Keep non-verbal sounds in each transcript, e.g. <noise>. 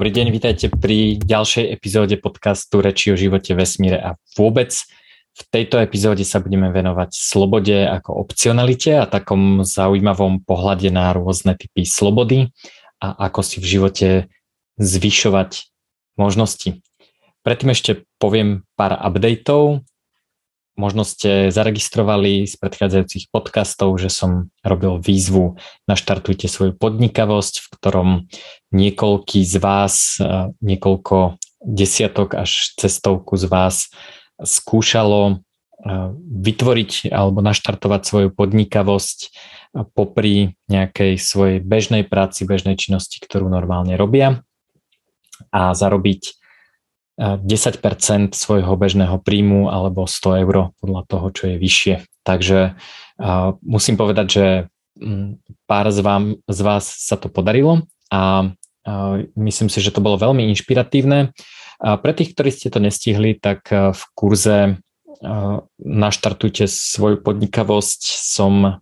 Dobrý deň, vítajte pri ďalšej epizóde podcastu Reči o živote, vesmíre a vôbec. V tejto epizóde sa budeme venovať slobode ako opcionalite a takom zaujímavom pohľade na rôzne typy slobody a ako si v živote zvyšovať možnosti. Predtým ešte poviem pár updateov. Možno ste zaregistrovali z predchádzajúcich podcastov, že som robil výzvu Naštartujte svoju podnikavosť, v ktorom niekoľký z vás, niekoľko desiatok až cestovku z vás skúšalo vytvoriť alebo naštartovať svoju podnikavosť popri nejakej svojej bežnej práci, bežnej činnosti, ktorú normálne robia a zarobiť 10% svojho bežného príjmu alebo 100 eur podľa toho, čo je vyššie. Takže musím povedať, že pár z, vám, z vás sa to podarilo a myslím si, že to bolo veľmi inšpiratívne. Pre tých, ktorí ste to nestihli, tak v kurze naštartujte svoju podnikavosť som,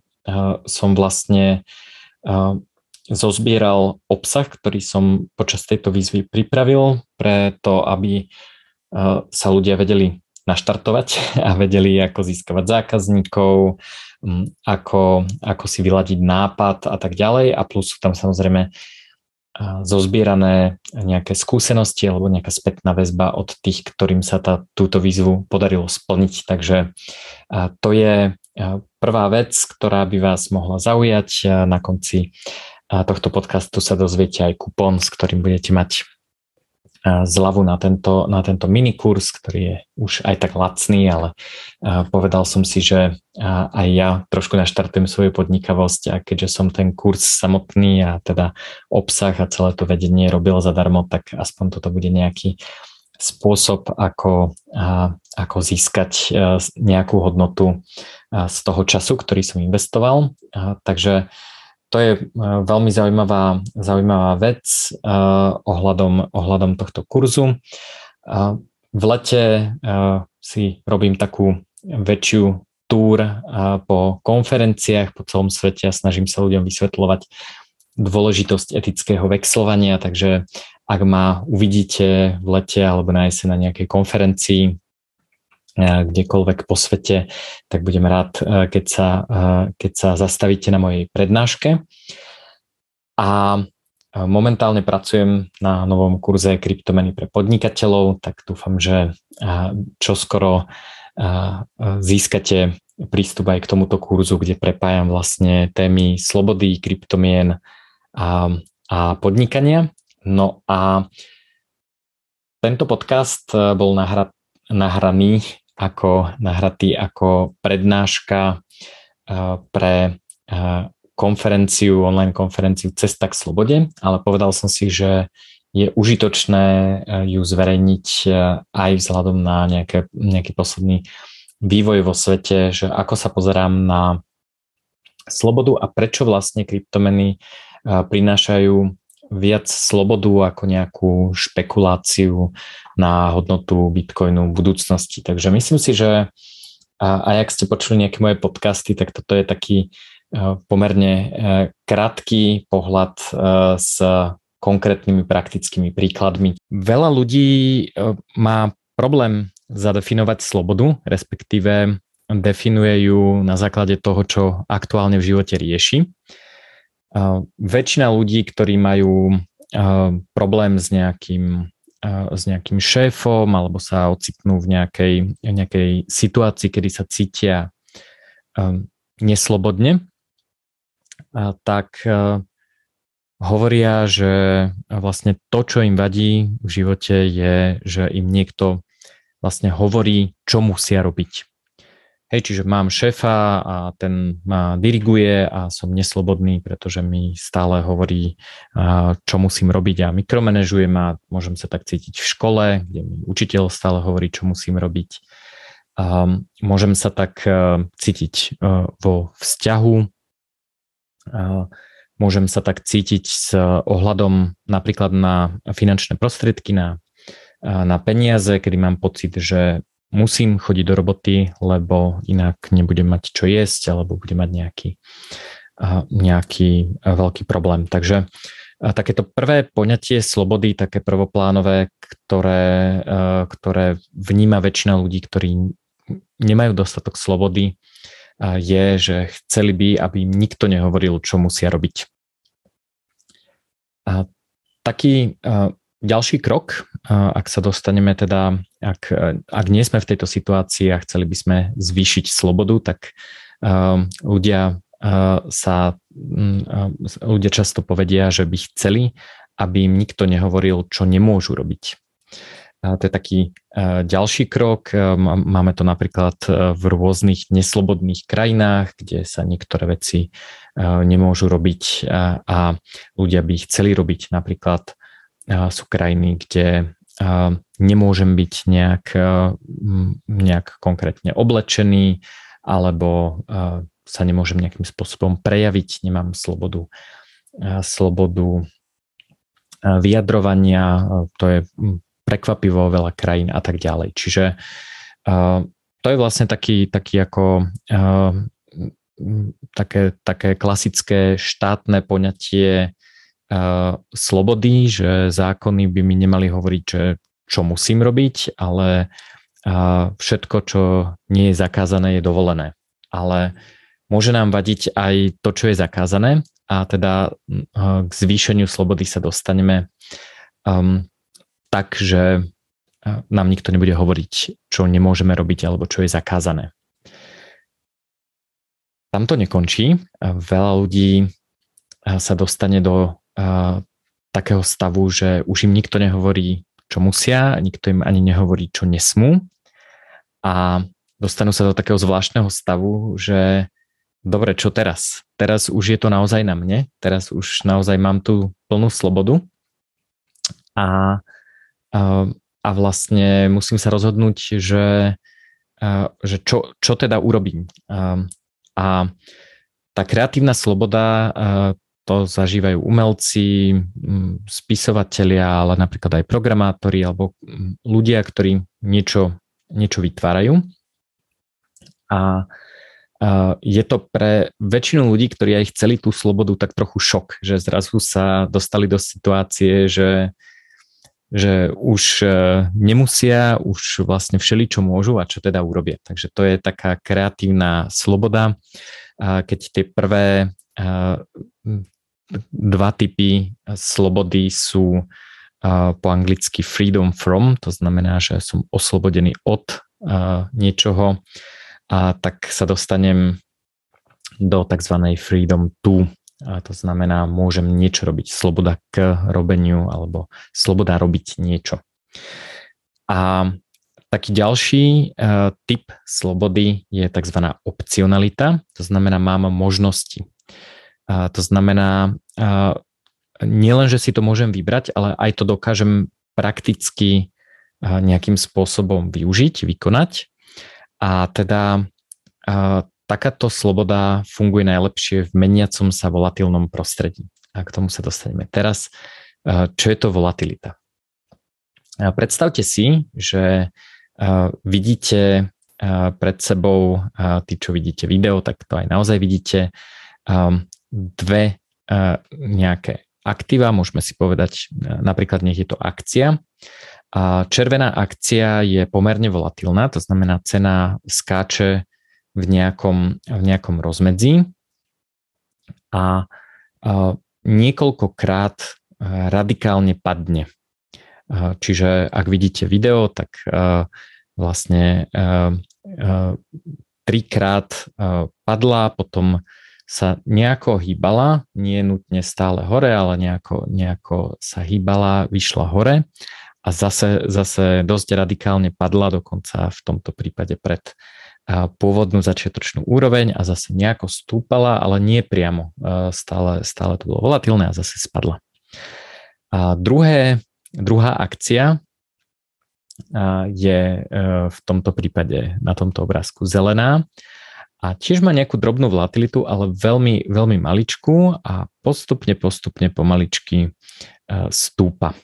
som vlastne zozbieral obsah, ktorý som počas tejto výzvy pripravil pre to, aby uh, sa ľudia vedeli naštartovať <laughs> a vedeli, ako získavať zákazníkov, ako, ako si vyladiť nápad a tak ďalej. A plus sú tam samozrejme uh, zozbierané nejaké skúsenosti alebo nejaká spätná väzba od tých, ktorým sa tá, túto výzvu podarilo splniť. Takže uh, to je prvá vec, ktorá by vás mohla zaujať na konci tohto podcastu sa dozviete aj kupón, s ktorým budete mať zľavu na tento, na tento minikurs, ktorý je už aj tak lacný, ale povedal som si, že aj ja trošku naštartujem svoju podnikavosť a keďže som ten kurz samotný a teda obsah a celé to vedenie robil zadarmo, tak aspoň toto bude nejaký spôsob, ako, ako získať nejakú hodnotu z toho času, ktorý som investoval. Takže to je e, veľmi zaujímavá, zaujímavá vec uh, ohľadom, ohľadom tohto kurzu. Uh, v lete si robím takú väčšiu túr po konferenciách po celom svete a snažím sa ľuďom vysvetľovať dôležitosť etického vexlovania, takže ak ma uvidíte v lete alebo na jeseň na nejakej konferencii, kdekoľvek po svete, tak budem rád, keď sa, keď sa zastavíte na mojej prednáške. A momentálne pracujem na novom kurze kryptomeny pre podnikateľov, tak dúfam, že čoskoro získate prístup aj k tomuto kurzu, kde prepájam vlastne témy slobody, kryptomien a, a podnikania. No a tento podcast bol nahra, nahraný ako nahratý ako prednáška eh, pre eh, konferenciu, online konferenciu Cesta k slobode, ale povedal som si, že je užitočné eh, ju zverejniť aj vzhľadom na nejaké, nejaký posledný vývoj vo svete, že ako sa pozerám na slobodu a prečo vlastne kryptomeny prinášajú viac slobodu ako nejakú špekuláciu na hodnotu Bitcoinu v budúcnosti. Takže myslím si, že a ak ste počuli nejaké moje podcasty, tak toto je taký pomerne krátky pohľad s konkrétnymi praktickými príkladmi. Veľa ľudí má problém zadefinovať slobodu, respektíve definuje ju na základe toho, čo aktuálne v živote rieši väčšina ľudí, ktorí majú problém s nejakým, s nejakým šéfom alebo sa ocitnú v nejakej, nejakej situácii, kedy sa cítia neslobodne, tak hovoria, že vlastne to, čo im vadí v živote je, že im niekto vlastne hovorí, čo musia robiť. Hej, čiže mám šéfa a ten ma diriguje a som neslobodný, pretože mi stále hovorí, čo musím robiť a mikromanežujem a môžem sa tak cítiť v škole, kde mi učiteľ stále hovorí, čo musím robiť. Môžem sa tak cítiť vo vzťahu, môžem sa tak cítiť s ohľadom napríklad na finančné prostriedky, na, na peniaze, kedy mám pocit, že musím chodiť do roboty, lebo inak nebudem mať čo jesť alebo budem mať nejaký, nejaký veľký problém. Takže takéto prvé poňatie slobody, také prvoplánové, ktoré, ktoré vníma väčšina ľudí, ktorí nemajú dostatok slobody, je, že chceli by, aby im nikto nehovoril, čo musia robiť. A taký ďalší krok, ak sa dostaneme teda, ak, ak nie sme v tejto situácii a chceli by sme zvýšiť slobodu, tak ľudia sa ľudia často povedia, že by chceli, aby im nikto nehovoril, čo nemôžu robiť. A to je taký ďalší krok. Máme to napríklad v rôznych neslobodných krajinách, kde sa niektoré veci nemôžu robiť a ľudia by ich chceli robiť. Napríklad sú krajiny, kde nemôžem byť nejak, nejak konkrétne oblečený alebo sa nemôžem nejakým spôsobom prejaviť, nemám slobodu, slobodu vyjadrovania, to je prekvapivo veľa krajín a tak ďalej. Čiže to je vlastne taký, taký ako také, také klasické štátne poňatie slobody, že zákony by mi nemali hovoriť, že čo musím robiť, ale všetko, čo nie je zakázané, je dovolené. Ale môže nám vadiť aj to, čo je zakázané a teda k zvýšeniu slobody sa dostaneme um, tak, že nám nikto nebude hovoriť, čo nemôžeme robiť alebo čo je zakázané. Tam to nekončí. Veľa ľudí sa dostane do takého stavu, že už im nikto nehovorí, čo musia, nikto im ani nehovorí, čo nesmú a dostanú sa do takého zvláštneho stavu, že dobre, čo teraz? Teraz už je to naozaj na mne, teraz už naozaj mám tú plnú slobodu a, a, a vlastne musím sa rozhodnúť, že, a, že čo, čo teda urobím. A, a tá kreatívna sloboda, to zažívajú umelci, spisovatelia, ale napríklad aj programátori alebo ľudia, ktorí niečo, niečo vytvárajú. A je to pre väčšinu ľudí, ktorí aj chceli tú slobodu, tak trochu šok, že zrazu sa dostali do situácie, že, že už e, nemusia, už vlastne všeli, čo môžu a čo teda urobia. Takže to je taká kreatívna sloboda. Keď tie prvé dva typy slobody sú po anglicky freedom from, to znamená, že som oslobodený od niečoho, a tak sa dostanem do tzv. freedom to. A to znamená, môžem niečo robiť, sloboda k robeniu alebo sloboda robiť niečo. A taký ďalší typ slobody je tzv. opcionalita, to znamená, mám možnosti. Uh, to znamená, uh, nielen, že si to môžem vybrať, ale aj to dokážem prakticky nejakým spôsobom využiť, vykonať a teda a, takáto sloboda funguje najlepšie v meniacom sa volatilnom prostredí. A k tomu sa dostaneme teraz. A, čo je to volatilita? A predstavte si, že a, vidíte a, pred sebou, a, tí, čo vidíte video, tak to aj naozaj vidíte, a, dve a, nejaké aktíva, môžeme si povedať, napríklad nech je to akcia. A červená akcia je pomerne volatilná, to znamená cena skáče v nejakom, v nejakom rozmedzi. A, a niekoľkokrát radikálne padne. Čiže ak vidíte video, tak vlastne trikrát padla, potom sa nejako hýbala, nie nutne stále hore, ale nejako, nejako sa hýbala, vyšla hore a zase, zase dosť radikálne padla, dokonca v tomto prípade pred pôvodnú začiatočnú úroveň a zase nejako stúpala, ale nie priamo. Stále, stále to bolo volatilné a zase spadla. A druhé, druhá akcia je e, v tomto prípade na tomto obrázku zelená a tiež má nejakú drobnú volatilitu, ale veľmi, veľmi maličkú a postupne, postupne pomaličky e, stúpa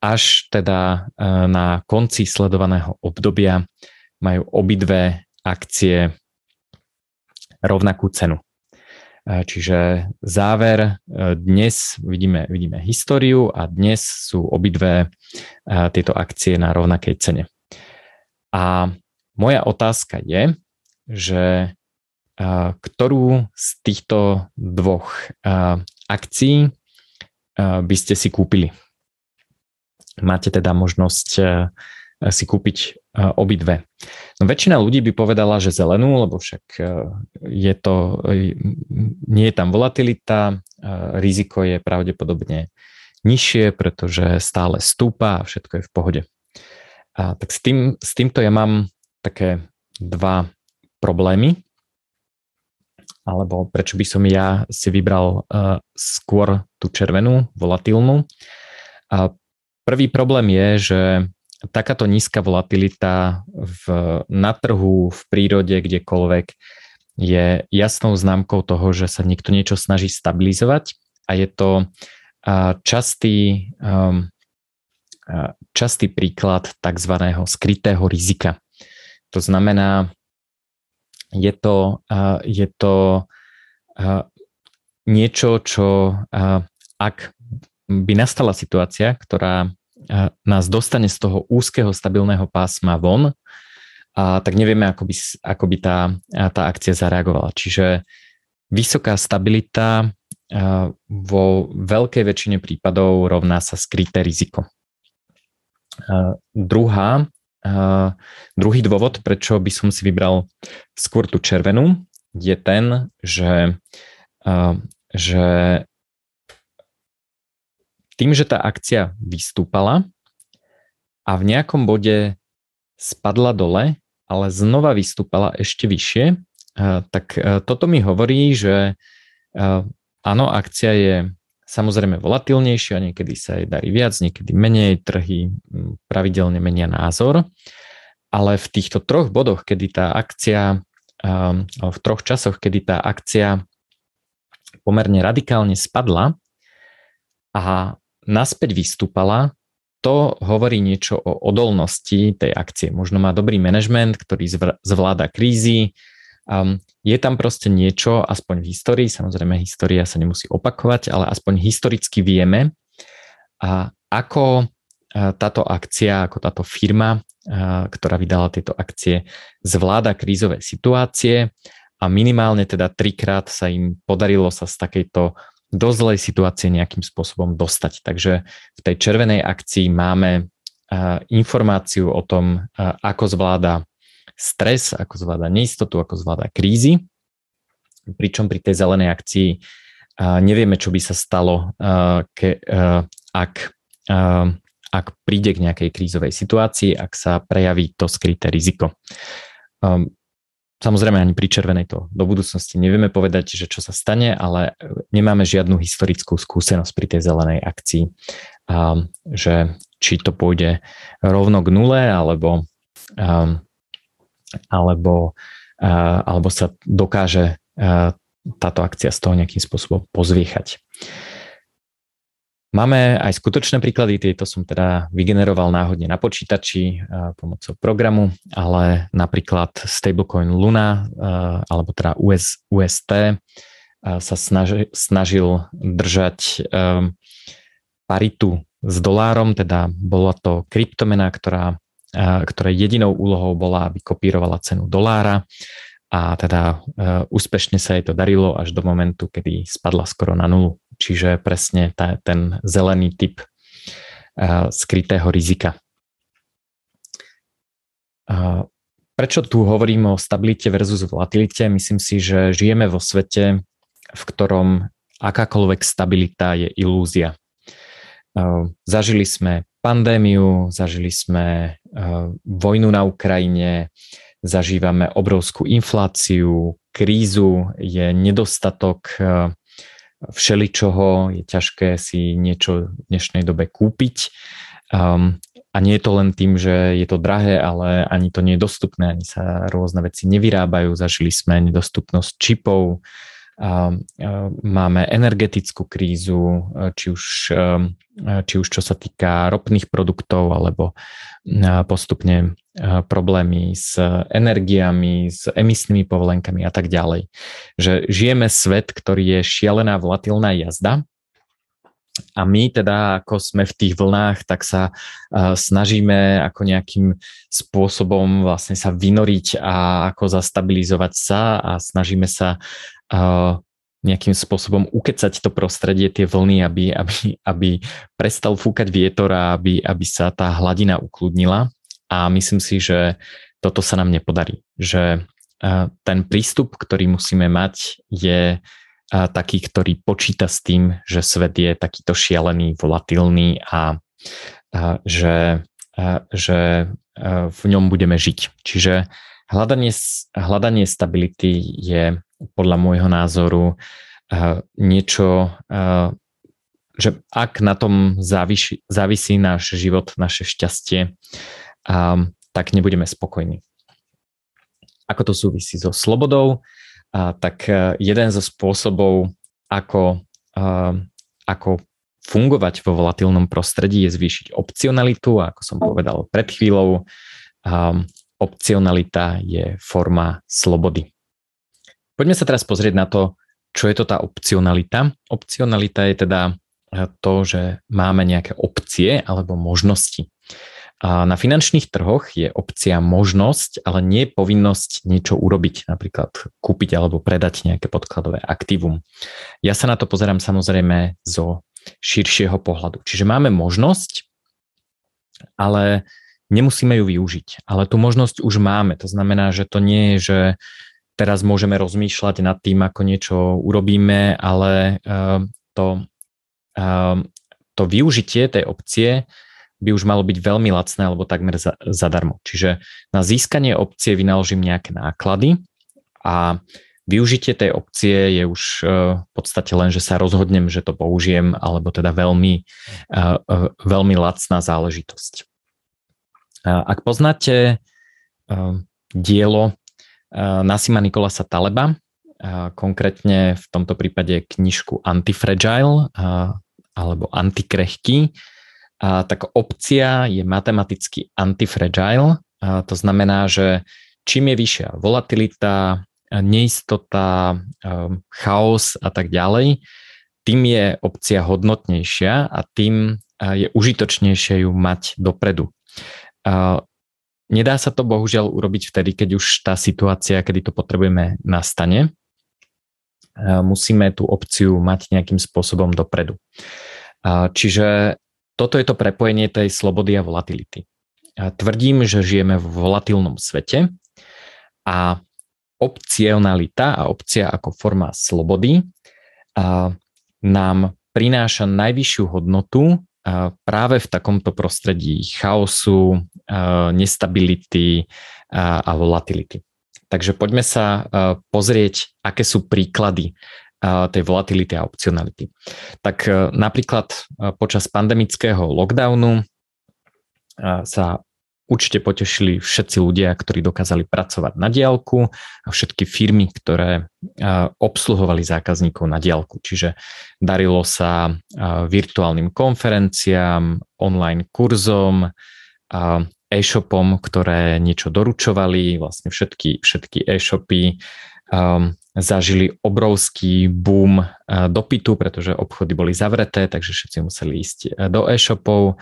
až teda e, na konci sledovaného obdobia majú obidve akcie rovnakú cenu. Čiže záver, dnes vidíme, vidíme históriu a dnes sú obidve tieto akcie na rovnakej cene. A moja otázka je, že ktorú z týchto dvoch akcií by ste si kúpili? Máte teda možnosť si kúpiť obidve. No, väčšina ľudí by povedala, že zelenú, lebo však je to, nie je tam volatilita, riziko je pravdepodobne nižšie, pretože stále stúpa a všetko je v pohode. A tak s, tým, s týmto ja mám také dva problémy, alebo prečo by som ja si vybral uh, skôr tú červenú, volatilnú. A prvý problém je, že takáto nízka volatilita v, na trhu, v prírode, kdekoľvek je jasnou známkou toho, že sa niekto niečo snaží stabilizovať a je to častý, um, častý príklad tzv. skrytého rizika. To znamená, je to, je to niečo, čo ak by nastala situácia, ktorá nás dostane z toho úzkeho stabilného pásma von, a tak nevieme, ako by, ako by tá, tá akcia zareagovala. Čiže vysoká stabilita vo veľkej väčšine prípadov rovná sa skryté riziko. Druhá, druhý dôvod, prečo by som si vybral skôr tú červenú, je ten, že, že tým, že tá akcia vystúpala a v nejakom bode spadla dole, ale znova vystúpala ešte vyššie, tak toto mi hovorí, že áno, akcia je samozrejme volatilnejšia, niekedy sa jej darí viac, niekedy menej, trhy pravidelne menia názor, ale v týchto troch bodoch, kedy tá akcia, v troch časoch, kedy tá akcia pomerne radikálne spadla a naspäť vystúpala, to hovorí niečo o odolnosti tej akcie. Možno má dobrý manažment, ktorý zvláda krízy. Um, je tam proste niečo, aspoň v histórii, samozrejme história sa nemusí opakovať, ale aspoň historicky vieme, a ako táto akcia, ako táto firma, ktorá vydala tieto akcie, zvláda krízové situácie a minimálne teda trikrát sa im podarilo sa z takejto do zlej situácie nejakým spôsobom dostať. Takže v tej červenej akcii máme informáciu o tom, ako zvláda stres, ako zvláda neistotu, ako zvláda krízy. Pričom pri tej zelenej akcii nevieme, čo by sa stalo, ke, ak, ak príde k nejakej krízovej situácii, ak sa prejaví to skryté riziko. Samozrejme ani pri červenej to do budúcnosti nevieme povedať, že čo sa stane, ale nemáme žiadnu historickú skúsenosť pri tej zelenej akcii, že či to pôjde rovno k nule, alebo, alebo, a, alebo sa dokáže a, táto akcia z toho nejakým spôsobom pozviechať. Máme aj skutočné príklady, tieto som teda vygeneroval náhodne na počítači pomocou programu, ale napríklad stablecoin Luna alebo teda US, UST sa snaži, snažil držať paritu s dolárom, teda bola to kryptomena, ktorá, ktorej jedinou úlohou bola, aby kopírovala cenu dolára a teda úspešne sa jej to darilo až do momentu, kedy spadla skoro na nulu čiže presne tá, ten zelený typ uh, skrytého rizika. Uh, prečo tu hovorím o stabilite versus volatilite? Myslím si, že žijeme vo svete, v ktorom akákoľvek stabilita je ilúzia. Zažili sme pandémiu, zažili sme vojnu na Ukrajine, zažívame obrovskú infláciu, krízu, je nedostatok všeličoho, je ťažké si niečo v dnešnej dobe kúpiť. Um, a nie je to len tým, že je to drahé, ale ani to nie je dostupné, ani sa rôzne veci nevyrábajú. Zažili sme nedostupnosť čipov, máme energetickú krízu, či už, um, či už čo sa týka ropných produktov, alebo postupne problémy s energiami, s emisnými povolenkami a tak ďalej. Že žijeme svet, ktorý je šialená volatilná jazda a my teda, ako sme v tých vlnách, tak sa uh, snažíme ako nejakým spôsobom vlastne sa vynoriť a ako zastabilizovať sa a snažíme sa uh, nejakým spôsobom ukecať to prostredie, tie vlny, aby, aby, aby prestal fúkať vietor a aby, aby sa tá hladina ukludnila. A myslím si, že toto sa nám nepodarí. Že uh, ten prístup, ktorý musíme mať, je a taký, ktorý počíta s tým, že svet je takýto šialený, volatilný a, a že, a, že a v ňom budeme žiť. Čiže hľadanie, hľadanie stability je podľa môjho názoru a, niečo, a, že ak na tom závisí, závisí náš život, naše šťastie, a, tak nebudeme spokojní. Ako to súvisí so slobodou? A, tak e, jeden zo spôsobov, ako, a, ako fungovať vo volatilnom prostredí je zvýšiť opcionalitu a ako som povedal pred chvíľou, a, opcionalita je forma slobody. Poďme sa teraz pozrieť na to, čo je to tá opcionalita. Opcionalita je teda e, to, že máme nejaké opcie alebo možnosti. A na finančných trhoch je opcia možnosť, ale nie povinnosť niečo urobiť, napríklad kúpiť alebo predať nejaké podkladové aktívum. Ja sa na to pozerám samozrejme zo širšieho pohľadu. Čiže máme možnosť, ale nemusíme ju využiť. Ale tú možnosť už máme. To znamená, že to nie je, že teraz môžeme rozmýšľať nad tým, ako niečo urobíme, ale uh, to, uh, to využitie tej opcie by už malo byť veľmi lacné alebo takmer za, zadarmo. Čiže na získanie opcie vynaložím nejaké náklady a využitie tej opcie je už e, v podstate len, že sa rozhodnem, že to použijem, alebo teda veľmi, e, e, veľmi lacná záležitosť. Ak poznáte dielo Nasima Nikolasa Taleba, konkrétne v tomto prípade knižku Antifragile alebo Antikrehký, a tak opcia je matematicky antifragile, a to znamená, že čím je vyššia volatilita, neistota, um, chaos a tak ďalej, tým je opcia hodnotnejšia a tým je užitočnejšie ju mať dopredu. Nedá sa to bohužiaľ urobiť vtedy, keď už tá situácia, kedy to potrebujeme, nastane. Musíme tú opciu mať nejakým spôsobom dopredu. Čiže toto je to prepojenie tej slobody a volatility. A tvrdím, že žijeme v volatilnom svete a opcionalita a opcia ako forma slobody a nám prináša najvyššiu hodnotu práve v takomto prostredí chaosu, nestability a volatility. Takže poďme sa pozrieť, aké sú príklady tej volatility a opcionality. Tak e, napríklad e, počas pandemického lockdownu e, sa určite potešili všetci ľudia, ktorí dokázali pracovať na diálku a všetky firmy, ktoré obsluhovali zákazníkov na diálku. Čiže darilo sa virtuálnym konferenciám, online kurzom, e-shopom, ktoré niečo doručovali, vlastne všetky, všetky e-shopy um, zažili obrovský boom uh, dopytu, pretože obchody boli zavreté, takže všetci museli ísť uh, do e-shopov.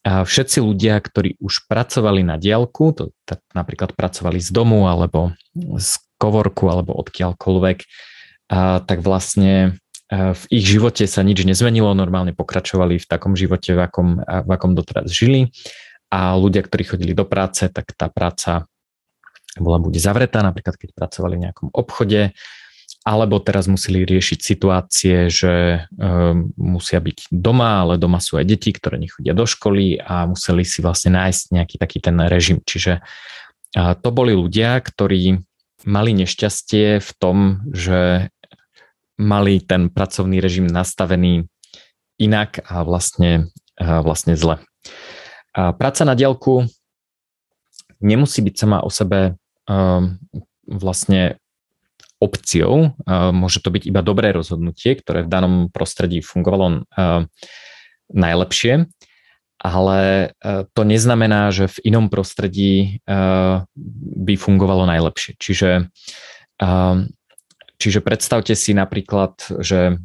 Všetci ľudia, ktorí už pracovali na diálku, to, napríklad pracovali z domu alebo z kovorku alebo odkiaľkoľvek, tak vlastne a, v ich živote sa nič nezmenilo, normálne pokračovali v takom živote, v akom, v akom doteraz žili a ľudia, ktorí chodili do práce, tak tá práca bola buď zavretá, napríklad keď pracovali v nejakom obchode, alebo teraz museli riešiť situácie, že e, musia byť doma, ale doma sú aj deti, ktoré nechodia do školy a museli si vlastne nájsť nejaký taký ten režim. Čiže e, to boli ľudia, ktorí mali nešťastie v tom, že mali ten pracovný režim nastavený inak a vlastne, e, vlastne zle. A práca na dielku nemusí byť sama o sebe vlastne opciou. Uh, môže to byť iba dobré rozhodnutie, ktoré v danom prostredí fungovalo uh, najlepšie, ale to neznamená, že v inom prostredí by fungovalo najlepšie. Čiže Čiže predstavte si napríklad, že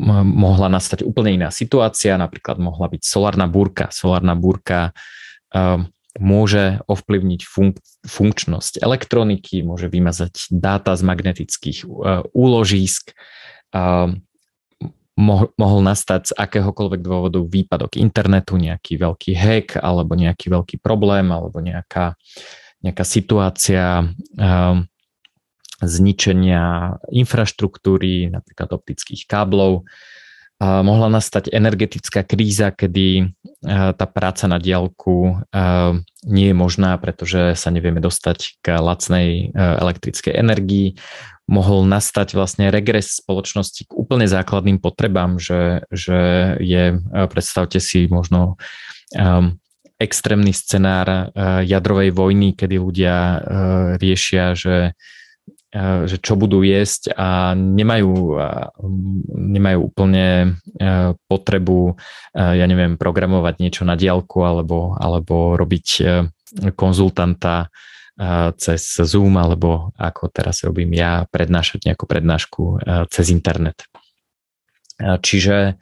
mohla nastať úplne iná situácia, napríklad mohla byť solárna búrka. Solárna búrka môže ovplyvniť funk- funkčnosť elektroniky, môže vymazať dáta z magnetických úložísk, mohol nastať z akéhokoľvek dôvodu výpadok internetu, nejaký veľký hack alebo nejaký veľký problém alebo nejaká, nejaká situácia zničenia infraštruktúry, napríklad optických káblov. Mohla nastať energetická kríza, kedy tá práca na diálku nie je možná, pretože sa nevieme dostať k lacnej elektrickej energii. Mohol nastať vlastne regres spoločnosti k úplne základným potrebám, že, že je, predstavte si možno extrémny scenár jadrovej vojny, kedy ľudia riešia, že že čo budú jesť a nemajú, nemajú úplne potrebu, ja neviem, programovať niečo na diálku alebo, alebo robiť konzultanta cez Zoom alebo ako teraz robím ja, prednášať nejakú prednášku cez internet. Čiže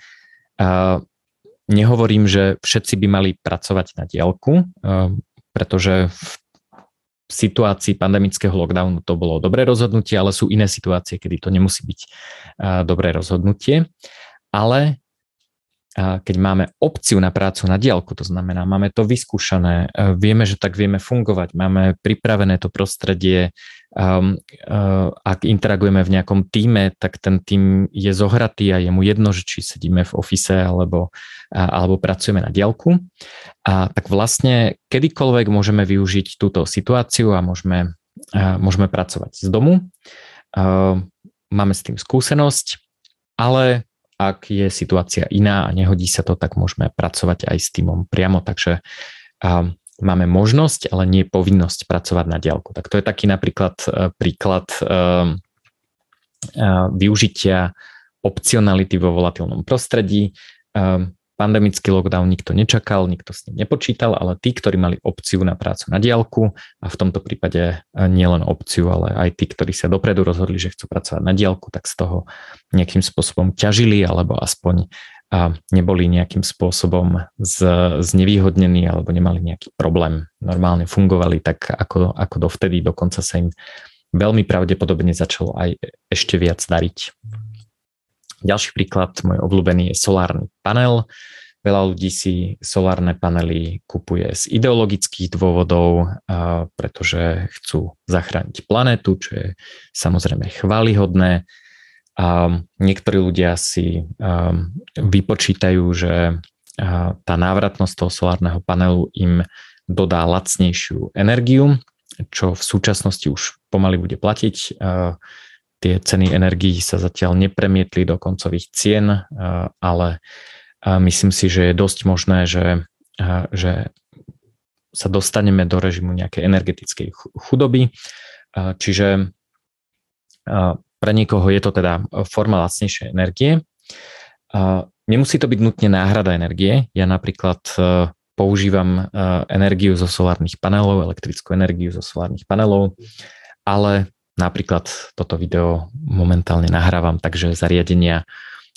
nehovorím, že všetci by mali pracovať na diálku, pretože v situácii pandemického lockdownu to bolo dobré rozhodnutie, ale sú iné situácie, kedy to nemusí byť dobré rozhodnutie. Ale keď máme opciu na prácu na diálku, to znamená, máme to vyskúšané, vieme, že tak vieme fungovať, máme pripravené to prostredie, um, uh, ak interagujeme v nejakom týme, tak ten tým je zohratý a je mu jedno, že či sedíme v ofise alebo, alebo pracujeme na diálku. A tak vlastne kedykoľvek môžeme využiť túto situáciu a môžeme, uh, môžeme pracovať z domu. Uh, máme s tým skúsenosť, ale ak je situácia iná a nehodí sa to, tak môžeme pracovať aj s týmom priamo. Takže um, máme možnosť, ale nie povinnosť pracovať na diálku. Tak to je taký napríklad uh, príklad um, uh, využitia opcionality vo volatilnom prostredí. Pandemický lockdown nikto nečakal, nikto s ním nepočítal, ale tí, ktorí mali opciu na prácu na diálku a v tomto prípade e, nielen opciu, ale aj tí, ktorí sa dopredu rozhodli, že chcú pracovať na diálku, tak z toho nejakým spôsobom ťažili alebo aspoň a neboli nejakým spôsobom z, znevýhodnení alebo nemali nejaký problém. Normálne fungovali tak ako, ako dovtedy, dokonca sa im veľmi pravdepodobne začalo aj ešte viac dariť. Ďalší príklad, môj obľúbený je solárny panel. Veľa ľudí si solárne panely kupuje z ideologických dôvodov, pretože chcú zachrániť planetu, čo je samozrejme chválihodné. A niektorí ľudia si vypočítajú, že tá návratnosť toho solárneho panelu im dodá lacnejšiu energiu, čo v súčasnosti už pomaly bude platiť tie ceny energií sa zatiaľ nepremietli do koncových cien, ale myslím si, že je dosť možné, že, že sa dostaneme do režimu nejakej energetickej chudoby. Čiže pre niekoho je to teda forma lacnejšej energie. Nemusí to byť nutne náhrada energie. Ja napríklad používam energiu zo solárnych panelov, elektrickú energiu zo solárnych panelov, ale Napríklad toto video momentálne nahrávam, takže zariadenia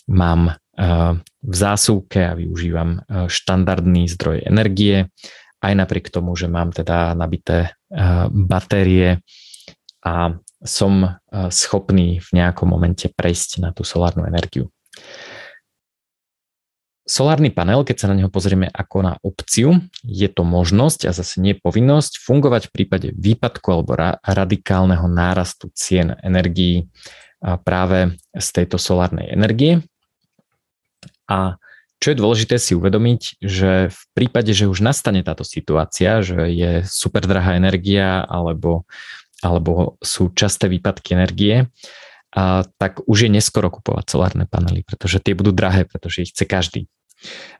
mám v zásuvke a využívam štandardný zdroj energie, aj napriek tomu, že mám teda nabité batérie a som schopný v nejakom momente prejsť na tú solárnu energiu. Solárny panel, keď sa na neho pozrieme ako na opciu, je to možnosť a zase nie povinnosť fungovať v prípade výpadku alebo ra- radikálneho nárastu cien energií práve z tejto solárnej energie. A čo je dôležité si uvedomiť, že v prípade, že už nastane táto situácia, že je super drahá energia alebo, alebo sú časté výpadky energie, a tak už je neskoro kupovať solárne panely, pretože tie budú drahé, pretože ich chce každý.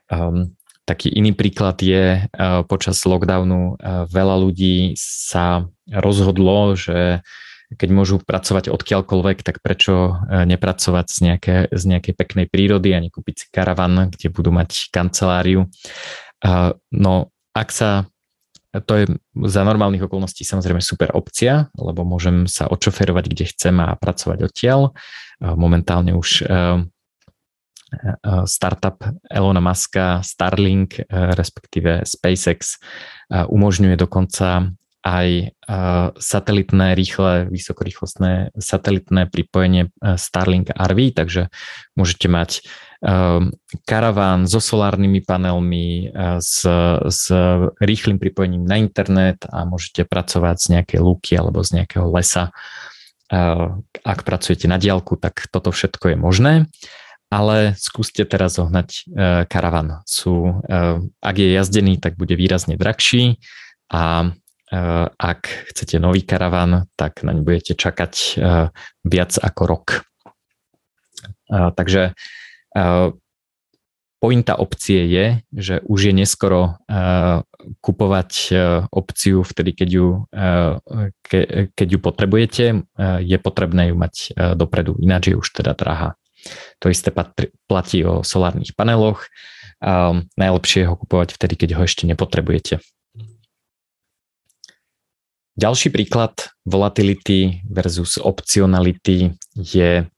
Um, taký iný príklad je, uh, počas lockdownu uh, veľa ľudí sa rozhodlo, že keď môžu pracovať odkiaľkoľvek, tak prečo nepracovať z, nejaké, z nejakej peknej prírody a nekúpiť si karavan, kde budú mať kanceláriu. No, ak sa to je za normálnych okolností samozrejme super opcia, lebo môžem sa očoferovať, kde chcem a pracovať odtiaľ. Momentálne už startup Elona Muska, Starlink, respektíve SpaceX, umožňuje dokonca aj satelitné, rýchle, vysokorýchlostné satelitné pripojenie Starlink RV, takže môžete mať karaván so solárnymi panelmi, s, s rýchlým pripojením na internet a môžete pracovať z nejakej lúky alebo z nejakého lesa. Ak pracujete na diálku, tak toto všetko je možné ale skúste teraz zohnať karavan. Sú, ak je jazdený, tak bude výrazne drahší a Eh, ak chcete nový karavan, tak naň budete čakať eh, viac ako rok. Eh, takže pointa opcie je, že už je neskoro kupovať opciu vtedy, keď ju, keď ju potrebujete. Je potrebné ju mať dopredu, ináč je už teda drahá. To isté platí o solárnych paneloch. Najlepšie je ho kupovať vtedy, keď ho ešte nepotrebujete. Ďalší príklad volatility versus optionality je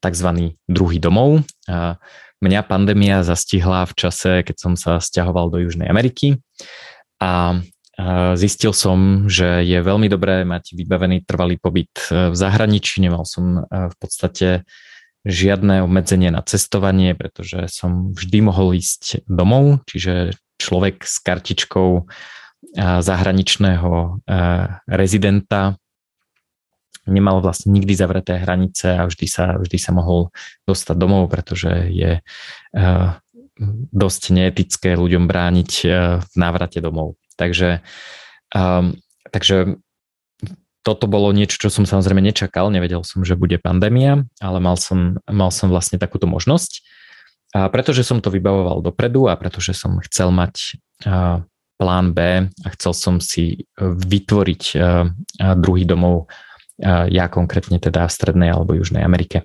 tzv. druhý domov. Mňa pandémia zastihla v čase, keď som sa stiahoval do Južnej Ameriky a zistil som, že je veľmi dobré mať vybavený trvalý pobyt v zahraničí. Nemal som v podstate žiadne obmedzenie na cestovanie, pretože som vždy mohol ísť domov, čiže človek s kartičkou zahraničného rezidenta nemal vlastne nikdy zavreté hranice a vždy sa, vždy sa mohol dostať domov, pretože je dosť neetické ľuďom brániť v návrate domov. Takže, takže toto bolo niečo, čo som samozrejme nečakal, nevedel som, že bude pandémia, ale mal som, mal som vlastne takúto možnosť. A pretože som to vybavoval dopredu a pretože som chcel mať plán B a chcel som si vytvoriť druhý domov, ja konkrétne teda v Strednej alebo Južnej Amerike.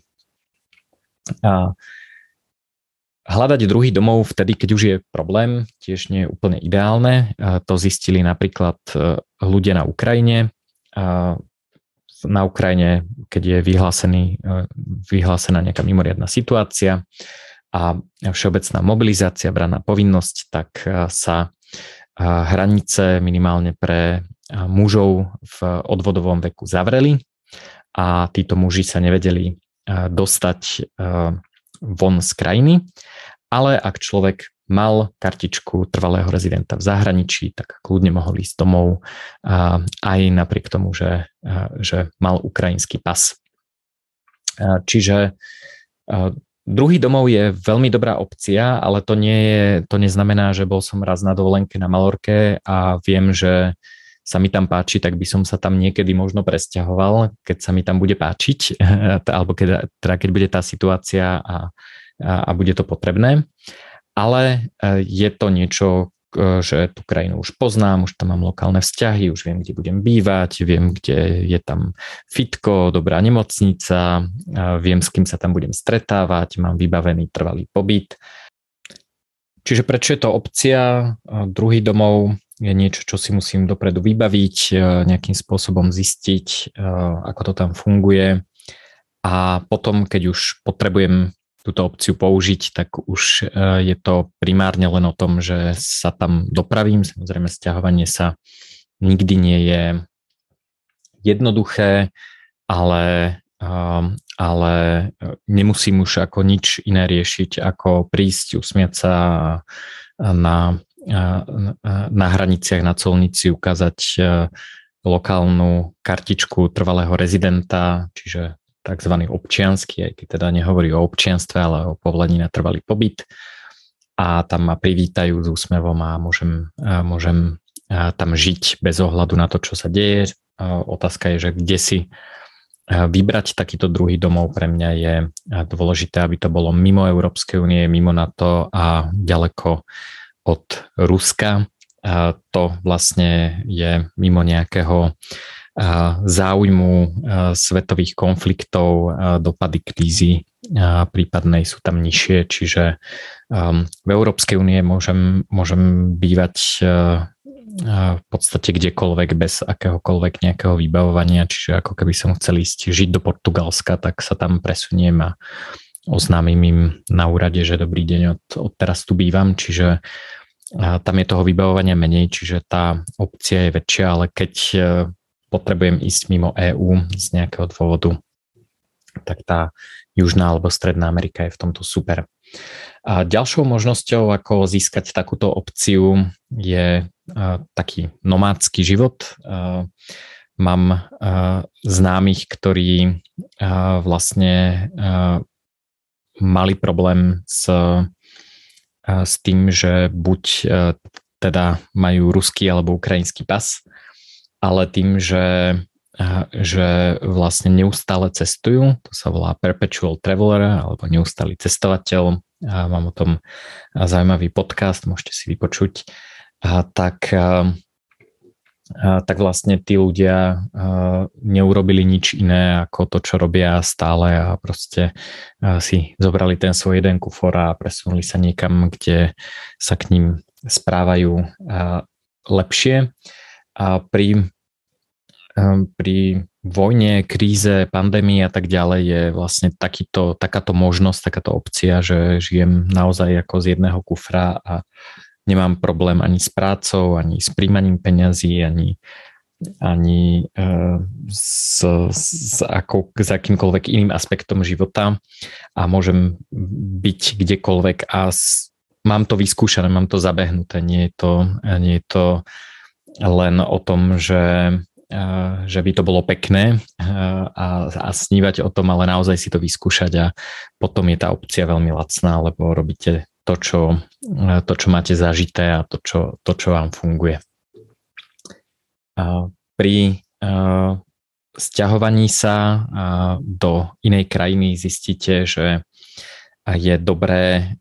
Hľadať druhý domov vtedy, keď už je problém, tiež nie je úplne ideálne. To zistili napríklad ľudia na Ukrajine. Na Ukrajine, keď je vyhlásený, vyhlásená nejaká mimoriadná situácia a všeobecná mobilizácia, braná povinnosť, tak sa hranice minimálne pre mužov v odvodovom veku zavreli a títo muži sa nevedeli dostať von z krajiny, ale ak človek mal kartičku trvalého rezidenta v zahraničí, tak kľudne mohol ísť domov aj napriek tomu, že, že mal ukrajinský pas. Čiže Druhý domov je veľmi dobrá opcia, ale to, nie je, to neznamená, že bol som raz na dovolenke na Malorke a viem, že sa mi tam páči, tak by som sa tam niekedy možno presťahoval, keď sa mi tam bude páčiť, <laughs> alebo keď, teda keď bude tá situácia a, a, a bude to potrebné. Ale e, je to niečo, E, že tú krajinu už poznám, už tam mám lokálne vzťahy, už viem, kde budem bývať, viem, kde je tam fitko, dobrá nemocnica, viem, s kým sa tam budem stretávať, mám vybavený trvalý pobyt. Čiže prečo je to opcia? Druhý domov je niečo, čo si musím dopredu vybaviť, e, nejakým spôsobom zistiť, e, ako to tam funguje. A potom, keď už potrebujem túto opciu použiť, tak už e, je to primárne len o tom, že sa tam dopravím. Samozrejme, stiahovanie sa nikdy nie je jednoduché, ale, ale nemusím už ako nič iné riešiť, ako prísť, usmiať sa na, na hraniciach, na colnici, ukázať e, lokálnu kartičku trvalého rezidenta, čiže tzv. občiansky, aj keď teda nehovorí o občianstve, ale o povolení na trvalý pobyt. A tam ma privítajú s úsmevom a môžem, môžem tam žiť bez ohľadu na to, čo sa deje. Otázka je, že kde si vybrať takýto druhý domov pre mňa je dôležité, aby to bolo mimo Európskej únie, mimo NATO a ďaleko od Ruska. To vlastne je mimo nejakého záujmu svetových konfliktov, dopady krízy prípadnej sú tam nižšie, čiže v Európskej únie môžem, môžem bývať v podstate kdekoľvek bez akéhokoľvek nejakého vybavovania, čiže ako keby som chcel ísť žiť do Portugalska, tak sa tam presuniem a oznámim im na úrade, že dobrý deň, od, od teraz tu bývam, čiže tam je toho vybavovania menej, čiže tá opcia je väčšia, ale keď e, potrebujem ísť mimo EÚ z nejakého dôvodu, tak tá Južná alebo Stredná Amerika je v tomto super. A ďalšou možnosťou, ako získať takúto opciu, je taký nomádsky život. Mám známych, ktorí vlastne mali problém s s tým, že buď e, teda majú ruský alebo ukrajinský pas, ale tým, že, e, že vlastne neustále cestujú, to sa volá perpetual traveler alebo neustály cestovateľ, a mám o tom zaujímavý podcast, môžete si vypočuť, a tak tak vlastne tí ľudia neurobili nič iné ako to, čo robia stále a proste si zobrali ten svoj jeden kufor a presunuli sa niekam, kde sa k ním správajú lepšie. A pri, pri vojne, kríze, pandémii a tak ďalej je vlastne takýto, takáto možnosť, takáto opcia, že žijem naozaj ako z jedného kufra a nemám problém ani s prácou, ani s príjmaním peňazí, ani, ani uh, s, s, ako, s akýmkoľvek iným aspektom života a môžem byť kdekoľvek a s, mám to vyskúšané, mám to zabehnuté. Nie je to, nie je to len o tom, že že by to bolo pekné a, a snívať o tom, ale naozaj si to vyskúšať a potom je tá opcia veľmi lacná, lebo robíte to, čo, to, čo máte zažité a to, čo, to, čo vám funguje. Pri sťahovaní sa do inej krajiny zistíte, že je dobré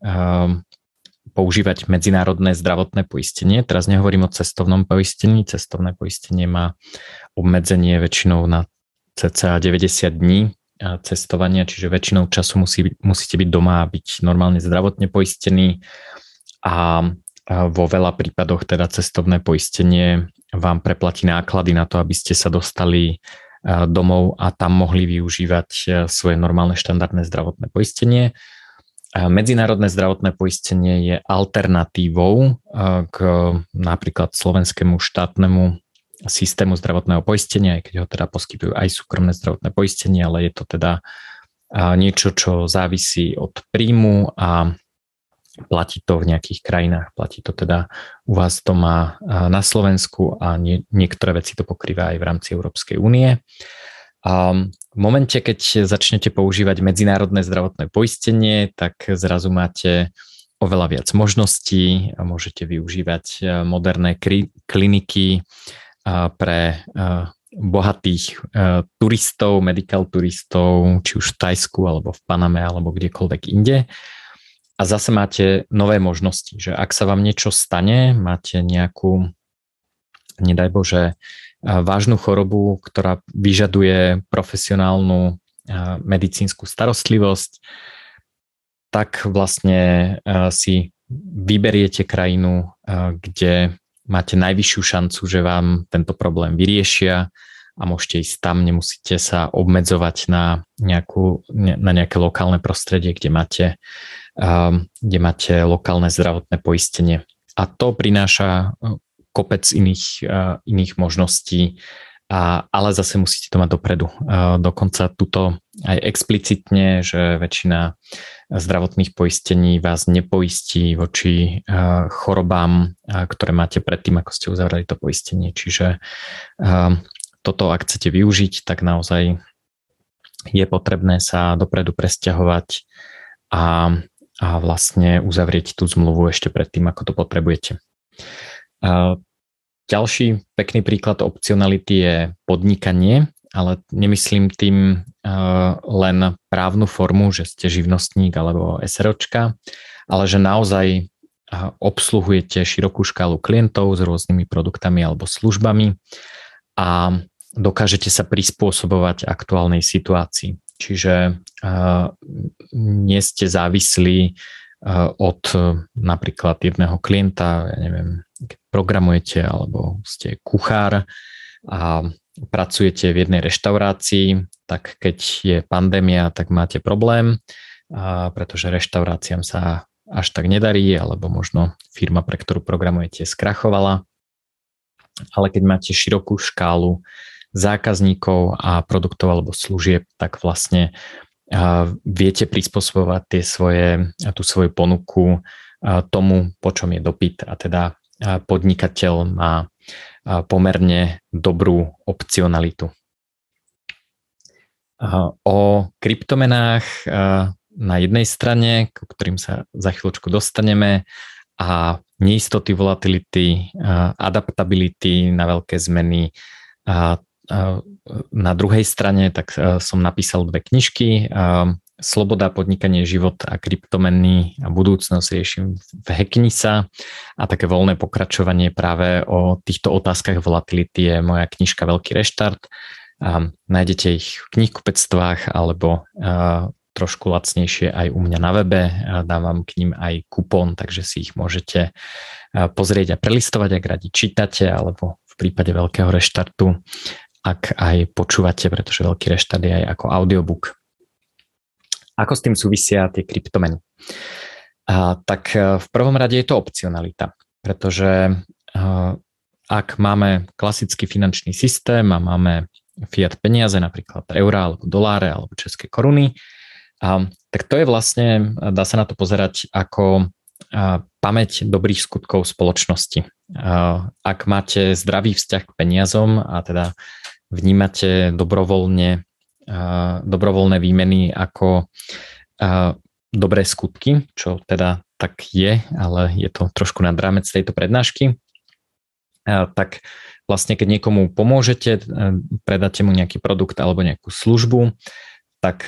používať medzinárodné zdravotné poistenie. Teraz nehovorím o cestovnom poistení. Cestovné poistenie má obmedzenie väčšinou na cca 90 dní cestovania, čiže väčšinou času musí, musíte byť doma a byť normálne zdravotne poistený a vo veľa prípadoch teda cestovné poistenie vám preplatí náklady na to, aby ste sa dostali domov a tam mohli využívať svoje normálne štandardné zdravotné poistenie. Medzinárodné zdravotné poistenie je alternatívou k napríklad slovenskému štátnemu systému zdravotného poistenia, aj keď ho teda poskytujú aj súkromné zdravotné poistenie, ale je to teda niečo, čo závisí od príjmu a platí to v nejakých krajinách. Platí to teda u vás doma na Slovensku a nie, niektoré veci to pokrýva aj v rámci Európskej únie. V momente, keď začnete používať medzinárodné zdravotné poistenie, tak zrazu máte oveľa viac možností. Môžete využívať moderné kliniky, pre bohatých turistov, medical turistov, či už v Tajsku, alebo v Paname, alebo kdekoľvek inde. A zase máte nové možnosti, že ak sa vám niečo stane, máte nejakú, nedaj Bože, vážnu chorobu, ktorá vyžaduje profesionálnu medicínsku starostlivosť, tak vlastne si vyberiete krajinu, kde máte najvyššiu šancu, že vám tento problém vyriešia a môžete ísť tam, nemusíte sa obmedzovať na, nejakú, na nejaké lokálne prostredie, kde máte, um, kde máte lokálne zdravotné poistenie. A to prináša uh, kopec iných, uh, iných možností, a, ale zase musíte to mať dopredu. Uh, dokonca tuto aj explicitne, že väčšina zdravotných poistení vás nepoistí voči eh, chorobám, eh, ktoré máte predtým, ako ste uzavreli to poistenie. Čiže eh, toto, ak chcete využiť, tak naozaj je potrebné sa dopredu presťahovať a, a vlastne uzavrieť tú zmluvu ešte predtým, ako to potrebujete. Ďalší pekný príklad opcionality je podnikanie ale nemyslím tým len právnu formu, že ste živnostník alebo SROčka, ale že naozaj uh, obsluhujete širokú škálu klientov s rôznymi produktami alebo službami a dokážete sa prispôsobovať aktuálnej situácii. Čiže nie ste závislí od napríklad jedného klienta, ja neviem, keď programujete alebo ste kuchár a pracujete v jednej reštaurácii, tak keď je pandémia, tak máte problém, pretože reštauráciám sa až tak nedarí, alebo možno firma, pre ktorú programujete, skrachovala. Ale keď máte širokú škálu zákazníkov a produktov alebo služieb, tak vlastne viete prispôsobovať tie svoje, tú svoju ponuku tomu, po čom je dopyt a teda podnikateľ má pomerne dobrú opcionalitu. O kryptomenách na jednej strane, k ktorým sa za chvíľočku dostaneme, a neistoty volatility, adaptability na veľké zmeny. Na druhej strane tak som napísal dve knižky. Sloboda, podnikanie, život a kryptomeny a budúcnosť riešim v Heknisa a také voľné pokračovanie práve o týchto otázkach volatility je moja knižka Veľký reštart. Nájdete ich v knihkupectvách alebo trošku lacnejšie aj u mňa na webe. Dávam k ním aj kupón, takže si ich môžete pozrieť a prelistovať, ak radi čítate, alebo v prípade veľkého reštartu, ak aj počúvate, pretože veľký reštart je aj ako audiobook. Ako s tým súvisia tie kryptomeny? A, tak e, v prvom rade je to opcionalita, pretože a, ak máme klasický finančný systém a máme fiat peniaze, napríklad eurá alebo doláre alebo české koruny, a, tak to je vlastne, dá sa na to pozerať ako a, pamäť dobrých skutkov spoločnosti. A, ak máte zdravý vzťah k peniazom a teda vnímate dobrovoľne, a, dobrovoľné výmeny ako a, dobré skutky, čo teda tak je, ale je to trošku nad rámec tejto prednášky, tak vlastne keď niekomu pomôžete, predáte mu nejaký produkt alebo nejakú službu, tak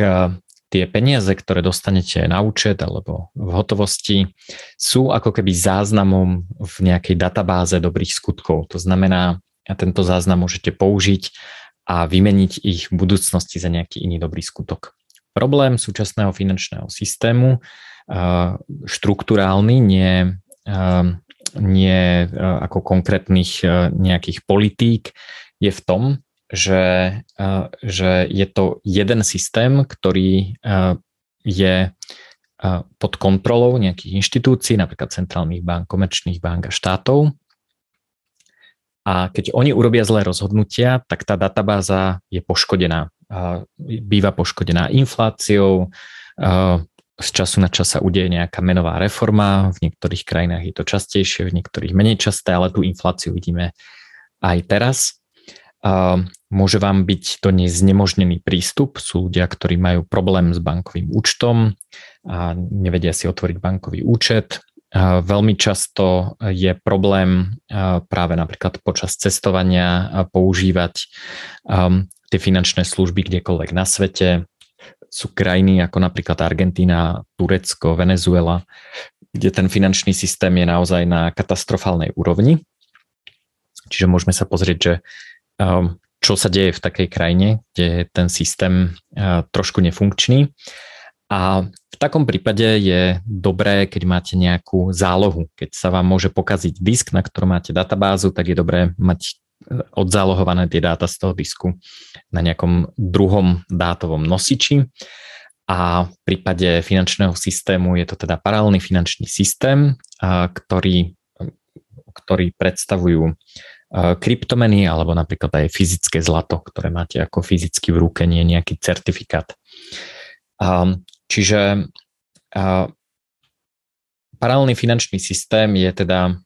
tie peniaze, ktoré dostanete na účet alebo v hotovosti, sú ako keby záznamom v nejakej databáze dobrých skutkov. To znamená, tento záznam môžete použiť a vymeniť ich v budúcnosti za nejaký iný dobrý skutok. Problém súčasného finančného systému, štruktúrálny, nie, nie ako konkrétnych nejakých politík, je v tom, že, že je to jeden systém, ktorý je pod kontrolou nejakých inštitúcií, napríklad centrálnych bank, komerčných bank a štátov. A keď oni urobia zlé rozhodnutia, tak tá databáza je poškodená. Býva poškodená infláciou, z času na čas sa udeje nejaká menová reforma, v niektorých krajinách je to častejšie, v niektorých menej časté, ale tú infláciu vidíme aj teraz môže vám byť to neznemožnený prístup. Sú ľudia, ktorí majú problém s bankovým účtom a nevedia si otvoriť bankový účet. Veľmi často je problém práve napríklad počas cestovania používať tie finančné služby kdekoľvek na svete. Sú krajiny ako napríklad Argentína, Turecko, Venezuela, kde ten finančný systém je naozaj na katastrofálnej úrovni. Čiže môžeme sa pozrieť, že Ehm, čo sa deje v takej krajine, kde je ten systém eh, trošku nefunkčný. A v takom prípade je dobré, keď máte nejakú zálohu. Keď sa vám môže pokaziť disk, na ktorom máte databázu, tak je dobré mať odzálohované tie dáta z toho disku na nejakom druhom dátovom nosiči. A v prípade finančného systému je to teda paralelný finančný systém, ktorý, ktorý predstavujú kryptomeny alebo napríklad aj fyzické zlato, ktoré máte ako fyzicky v ruke, nie nejaký certifikát. Čiže paralelný finančný systém je teda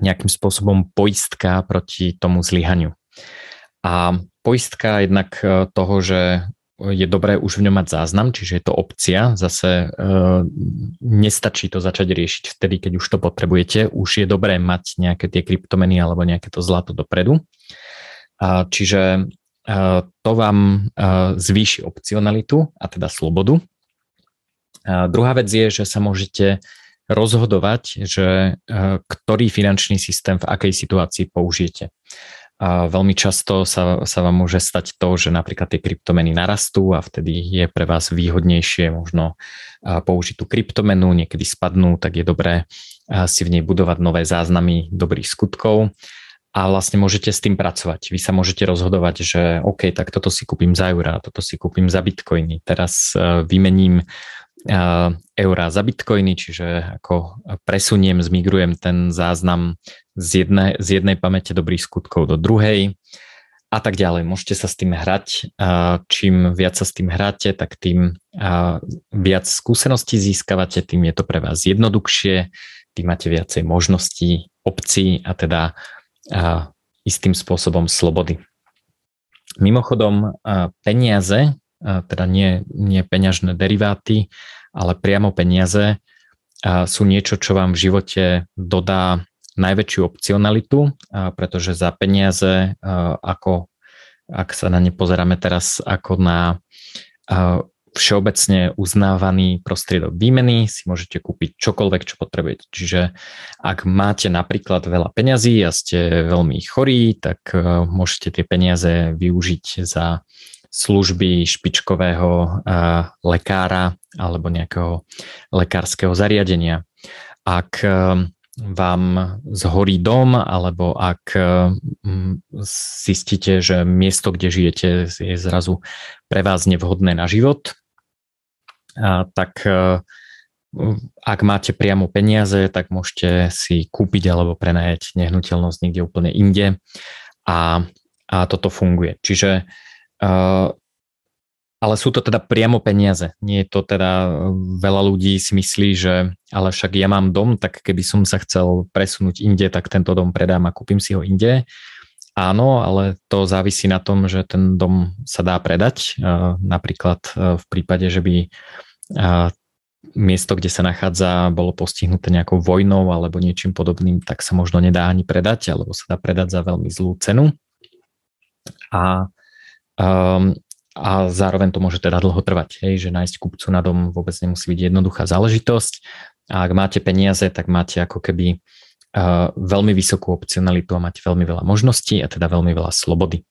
nejakým spôsobom poistka proti tomu zlyhaniu. A poistka jednak e, toho, že je dobré už v ňom mať záznam, čiže je to opcia. Zase e, nestačí to začať riešiť vtedy, keď už to potrebujete. Už je dobré mať nejaké tie kryptomeny alebo nejaké to zlato dopredu. A, čiže e, to vám e, zvýši opcionalitu a teda slobodu. A druhá vec je, že sa môžete rozhodovať, že e, ktorý finančný systém v akej situácii použijete. A veľmi často sa, sa vám môže stať to, že napríklad tie kryptomeny narastú a vtedy je pre vás výhodnejšie možno použiť tú kryptomenu, niekedy spadnú, tak je dobré si v nej budovať nové záznamy dobrých skutkov a vlastne môžete s tým pracovať. Vy sa môžete rozhodovať, že OK, tak toto si kúpim za eurá, toto si kúpim za bitcoiny, teraz vymením eurá za bitcoiny, čiže ako presuniem, zmigrujem ten záznam z jednej, z jednej pamäte dobrých skutkov do druhej a tak ďalej. Môžete sa s tým hrať. Čím viac sa s tým hráte, tak tým viac skúseností získavate, tým je to pre vás jednoduchšie, tým máte viacej možností, obcí a teda istým spôsobom slobody. Mimochodom, peniaze, teda nie, nie peňažné deriváty, ale priamo peniaze sú niečo, čo vám v živote dodá najväčšiu opcionalitu, pretože za peniaze, ako ak sa na ne pozeráme teraz ako na všeobecne uznávaný prostriedok výmeny, si môžete kúpiť čokoľvek, čo potrebujete. Čiže ak máte napríklad veľa peňazí a ste veľmi chorí, tak môžete tie peniaze využiť za služby špičkového lekára alebo nejakého lekárskeho zariadenia. Ak vám zhorí dom alebo ak zistíte, že miesto, kde žijete je zrazu pre vás nevhodné na život, tak ak máte priamo peniaze, tak môžete si kúpiť alebo prenajať nehnuteľnosť niekde úplne inde a, a toto funguje. Čiže Uh, ale sú to teda priamo peniaze. Nie je to teda, e, veľa ľudí si myslí, že ale však ja mám dom, tak keby som sa chcel presunúť inde, tak tento dom predám a kúpim si ho inde. Áno, ale to závisí na tom, že ten dom sa dá predať. Uh, napríklad v prípade, že by miesto, kde sa nachádza, bolo postihnuté nejakou vojnou alebo niečím podobným, tak sa možno nedá ani predať, alebo sa dá predať za veľmi zlú cenu. A Um, a zároveň to môže teda dlho trvať, hej, že nájsť kupcu na dom vôbec nemusí byť jednoduchá záležitosť. A ak máte peniaze, tak máte ako keby uh, veľmi vysokú opcionalitu a máte veľmi veľa možností a teda veľmi veľa slobody.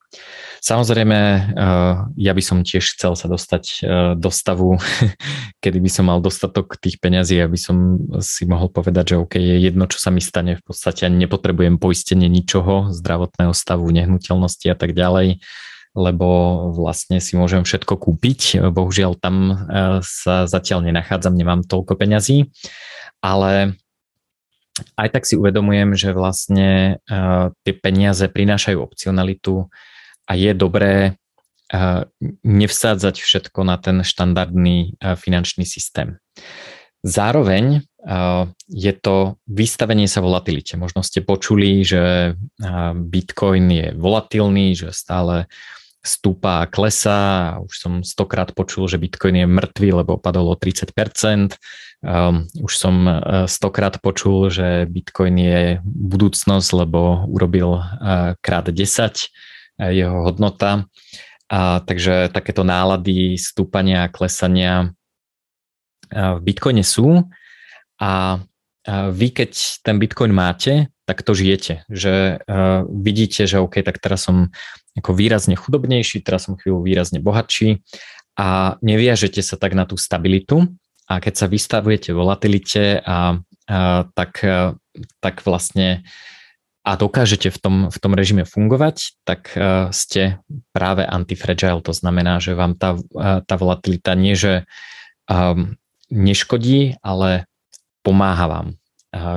Samozrejme, uh, ja by som tiež chcel sa dostať uh, do stavu, <laughs> kedy by som mal dostatok tých peňazí, aby som si mohol povedať, že OK, je jedno, čo sa mi stane, v podstate ani nepotrebujem poistenie ničoho, zdravotného stavu, nehnuteľnosti a tak ďalej lebo vlastne si môžem všetko kúpiť. Bohužiaľ tam e, sa zatiaľ nenachádzam, nemám toľko peňazí, ale aj tak si uvedomujem, že vlastne e, tie peniaze prinášajú opcionalitu a je dobré e, nevsádzať všetko na ten štandardný finančný systém. Zároveň je to vystavenie sa volatilite. Možno ste počuli, že Bitcoin je volatilný, že stále stúpa a klesá. Už som stokrát počul, že Bitcoin je mŕtvý, lebo padol o 30%. Um, už som uh, stokrát počul, že Bitcoin je budúcnosť, lebo urobil uh, krát 10 uh, jeho hodnota. A, takže takéto nálady stúpania a klesania v Bitcoine sú. A vy keď ten Bitcoin máte, tak to žijete, že vidíte, že OK, tak teraz som ako výrazne chudobnejší, teraz som chvíľu výrazne bohatší a neviažete sa tak na tú stabilitu a keď sa vystavujete volatilite a, a tak, a, tak vlastne a dokážete v tom, v tom režime fungovať, tak uh, ste práve antifragile. To znamená, že vám tá, uh, tá volatilita nie, že um, neškodí, ale pomáha vám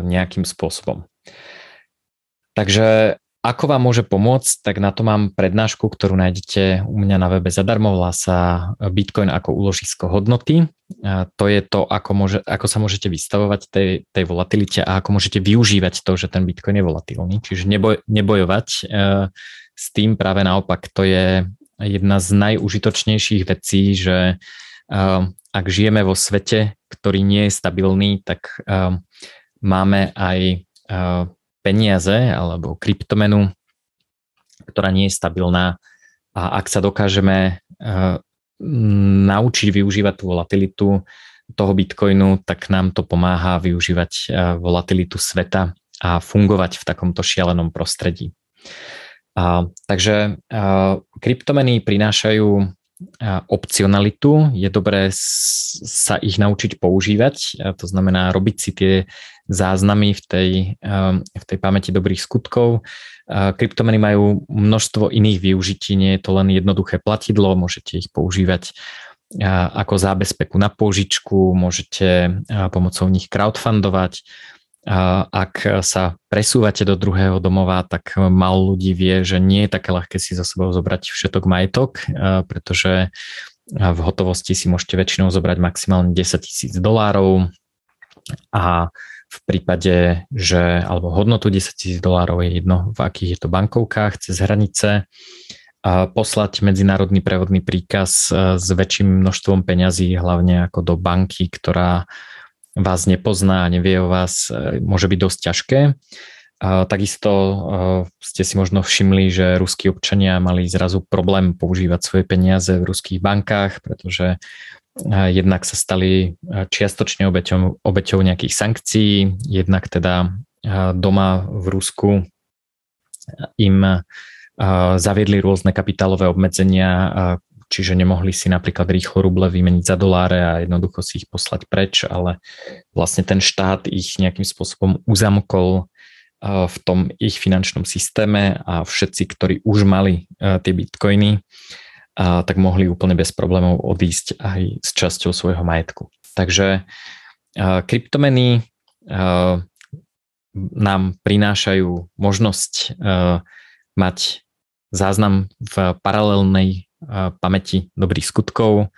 nejakým spôsobom. Takže ako vám môže pomôcť, tak na to mám prednášku, ktorú nájdete u mňa na webe zadarmo, volá sa Bitcoin ako úložisko hodnoty. A to je to, ako, môže, ako sa môžete vystavovať tej, tej volatilite a ako môžete využívať to, že ten Bitcoin je volatilný. Čiže neboj, nebojovať e, s tým, práve naopak, to je jedna z najužitočnejších vecí, že e, ak žijeme vo svete, ktorý nie je stabilný, tak uh, máme aj uh, peniaze alebo kryptomenu, ktorá nie je stabilná a ak sa dokážeme uh, naučiť využívať tú volatilitu toho bitcoinu, tak nám to pomáha využívať uh, volatilitu sveta a fungovať v takomto šialenom prostredí. A, takže a, kryptomeny prinášajú opcionalitu, je dobré sa ich naučiť používať, to znamená robiť si tie záznamy v tej, v tej pamäti dobrých skutkov. Kryptomeny majú množstvo iných využití, nie je to len jednoduché platidlo, môžete ich používať ako zábezpeku na pôžičku, môžete pomocou nich crowdfundovať, ak sa presúvate do druhého domova, tak málo ľudí vie, že nie je také ľahké si za sebou zobrať všetok majetok, pretože v hotovosti si môžete väčšinou zobrať maximálne 10 tisíc dolárov. A v prípade, že, alebo hodnotu 10 tisíc dolárov je jedno, v akých je to bankovkách, cez hranice, a poslať medzinárodný prevodný príkaz s väčším množstvom peňazí, hlavne ako do banky, ktorá vás nepozná a nevie o vás, e, môže byť dosť ťažké. Takisto e, ste si možno všimli, že ruskí občania mali zrazu problém používať svoje peniaze v ruských bankách, pretože e, jednak sa stali čiastočne obeťou, obeťou nejakých sankcií, jednak teda doma v Rusku im zaviedli rôzne kapitálové obmedzenia, čiže nemohli si napríklad rýchlo ruble vymeniť za doláre a jednoducho si ich poslať preč, ale vlastne ten štát ich nejakým spôsobom uzamkol v tom ich finančnom systéme a všetci, ktorí už mali tie bitcoiny, tak mohli úplne bez problémov odísť aj s časťou svojho majetku. Takže kryptomeny nám prinášajú možnosť mať záznam v paralelnej pamäti dobrých skutkov,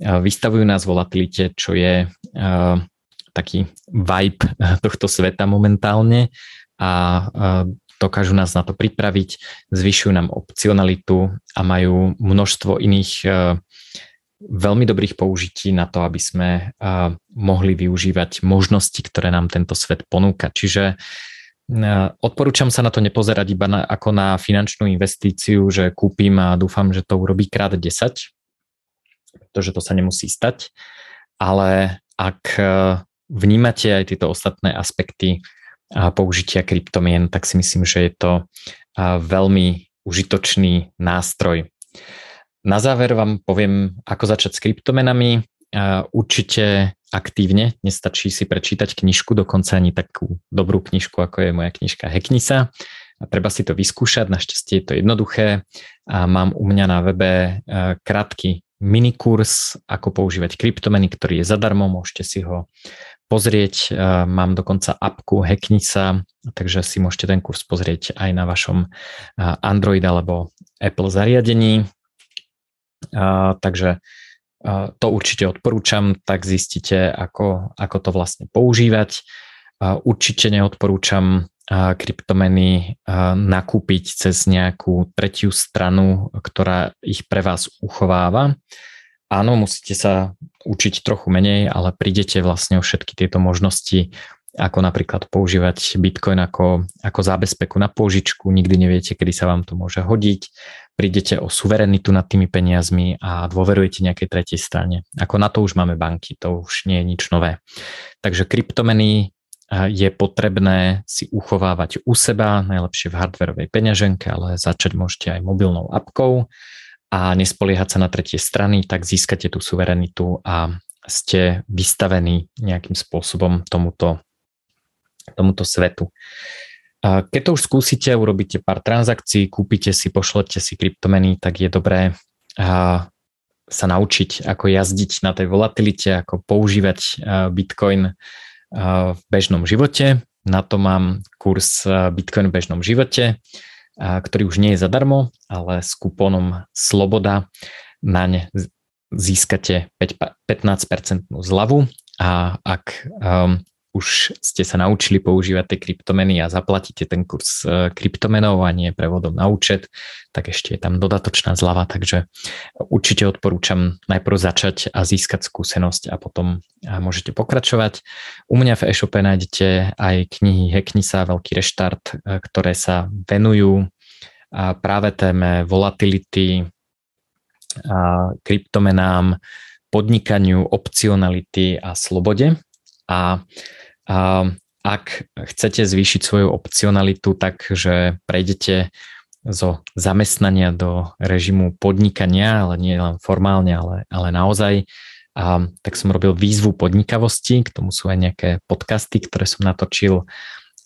vystavujú nás volatilite, čo je taký vibe tohto sveta momentálne a dokážu nás na to pripraviť, zvyšujú nám opcionalitu a majú množstvo iných veľmi dobrých použití na to, aby sme mohli využívať možnosti, ktoré nám tento svet ponúka. Čiže Odporúčam sa na to nepozerať iba na, ako na finančnú investíciu, že kúpim a dúfam, že to urobí krát 10, pretože to sa nemusí stať. Ale ak e, vnímate aj tieto ostatné aspekty použitia kryptomien, tak si myslím, že je to veľmi užitočný nástroj. Na záver vám poviem, ako začať s kryptomenami. Určite aktívne, nestačí si prečítať knižku, dokonca ani takú dobrú knižku, ako je moja knižka Heknisa. A treba si to vyskúšať, našťastie je to jednoduché. A mám u mňa na webe e, krátky minikurs, ako používať kryptomeny, ktorý je zadarmo, môžete si ho pozrieť. E, mám dokonca apku Heknisa, takže si môžete ten kurz pozrieť aj na vašom e, Android alebo Apple zariadení. Takže to určite odporúčam, tak zistíte, ako, ako to vlastne používať. Určite neodporúčam kryptomeny nakúpiť cez nejakú tretiu stranu, ktorá ich pre vás uchováva. Áno, musíte sa učiť trochu menej, ale prídete vlastne o všetky tieto možnosti ako napríklad používať Bitcoin ako, ako zábezpeku na pôžičku, nikdy neviete, kedy sa vám to môže hodiť, prídete o suverenitu nad tými peniazmi a dôverujete nejakej tretej strane. Ako na to už máme banky, to už nie je nič nové. Takže kryptomeny je potrebné si uchovávať u seba, najlepšie v hardverovej peňaženke, ale začať môžete aj mobilnou apkou a nespoliehať sa na tretie strany, tak získate tú suverenitu a ste vystavení nejakým spôsobom tomuto tomuto svetu. Keď to už skúsite, urobíte pár transakcií, kúpite si, pošlete si kryptomeny, tak je dobré sa naučiť, ako jazdiť na tej volatilite, ako používať Bitcoin v bežnom živote. Na to mám kurz Bitcoin v bežnom živote, ktorý už nie je zadarmo, ale s kupónom Sloboda naň získate 15% zľavu a ak už ste sa naučili používať tie kryptomeny a zaplatíte ten kurz e, kryptomenov a nie prevodom na účet, tak ešte je tam dodatočná zľava, takže určite odporúčam najprv začať a získať skúsenosť a potom môžete pokračovať. U mňa v e-shope nájdete aj knihy Hacknisa, Veľký reštart, e, ktoré sa venujú práve téme volatility, kryptomenám, podnikaniu, opcionality a slobode. A a ak chcete zvýšiť svoju opcionalitu tak, že prejdete zo zamestnania do režimu podnikania, ale nie len formálne, ale, ale naozaj. A, tak som robil výzvu podnikavosti, k tomu sú aj nejaké podcasty, ktoré som natočil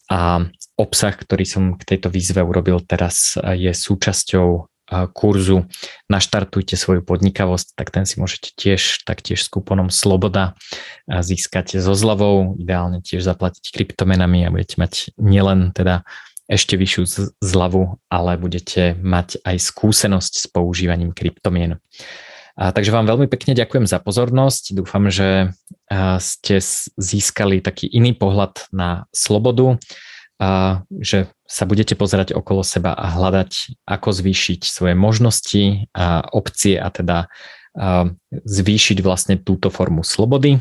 a obsah, ktorý som k tejto výzve urobil teraz je súčasťou kurzu Naštartujte svoju podnikavosť, tak ten si môžete tiež taktiež s kúponom Sloboda získať so zľavou, ideálne tiež zaplatiť kryptomenami a budete mať nielen teda ešte vyššiu zľavu, ale budete mať aj skúsenosť s používaním kryptomien. A, takže vám veľmi pekne ďakujem za pozornosť. Dúfam, že ste získali taký iný pohľad na slobodu a že sa budete pozerať okolo seba a hľadať, ako zvýšiť svoje možnosti a opcie a teda a zvýšiť vlastne túto formu slobody.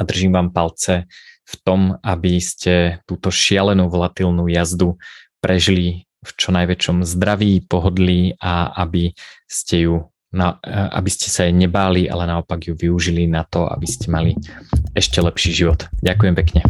A držím vám palce v tom, aby ste túto šialenú volatilnú jazdu prežili v čo najväčšom zdraví, pohodlí a aby ste ju na, aby ste sa jej nebáli, ale naopak ju využili na to, aby ste mali ešte lepší život. Ďakujem pekne.